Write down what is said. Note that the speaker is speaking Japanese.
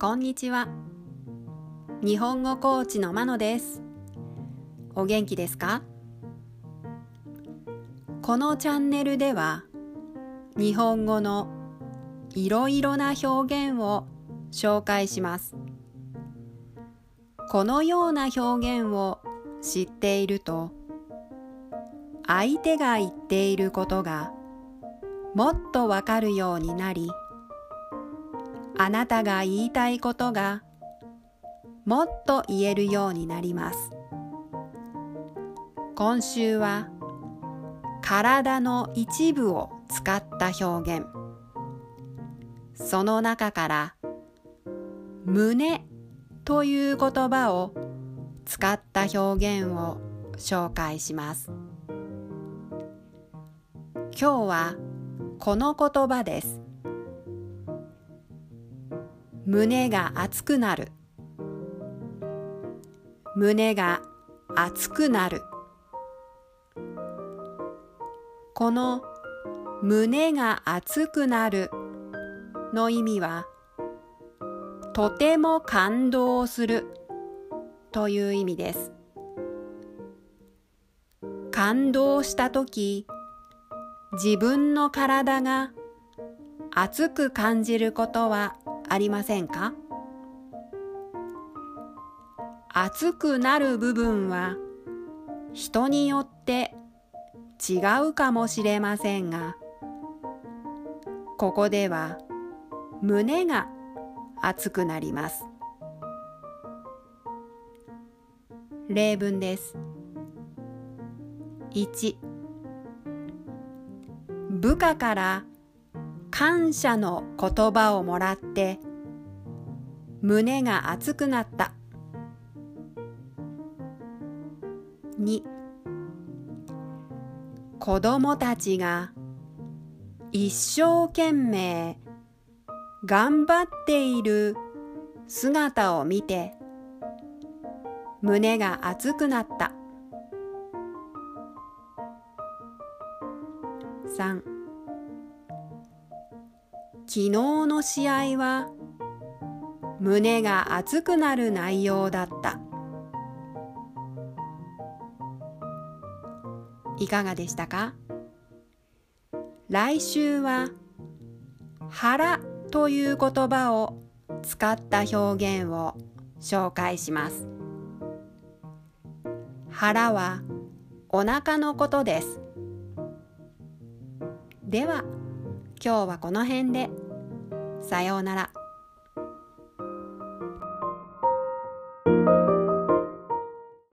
こんにちは。日本語コーチのまのです。お元気ですか？このチャンネルでは日本語のいろいろな表現を紹介します。このような表現を知っていると相手が言っていることがもっとわかるようになりあなたが言いたいことがもっと言えるようになります。今週は体の一部を使った表現。その中から胸という言葉を使った表現を紹介します。今日はこの言葉です。胸が熱くなる。胸が熱くなる。この胸が熱くなるの意味はとても感動するという意味です。感動したとき自分の体が熱く感じることはありませんか？熱くなる部分は人によって違うかもしれませんがここでは胸が熱くなります。例文です。1部下から感謝の言葉をもらって胸が熱くなった。2子供たちが一生懸命頑張っている姿を見て胸が熱くなった。3昨日の試合は胸が熱くなる内容だった。いかがでしたか？来週は腹という言葉を使った表現を紹介します。腹はお腹のことです。では今日はこの辺で。さようなら。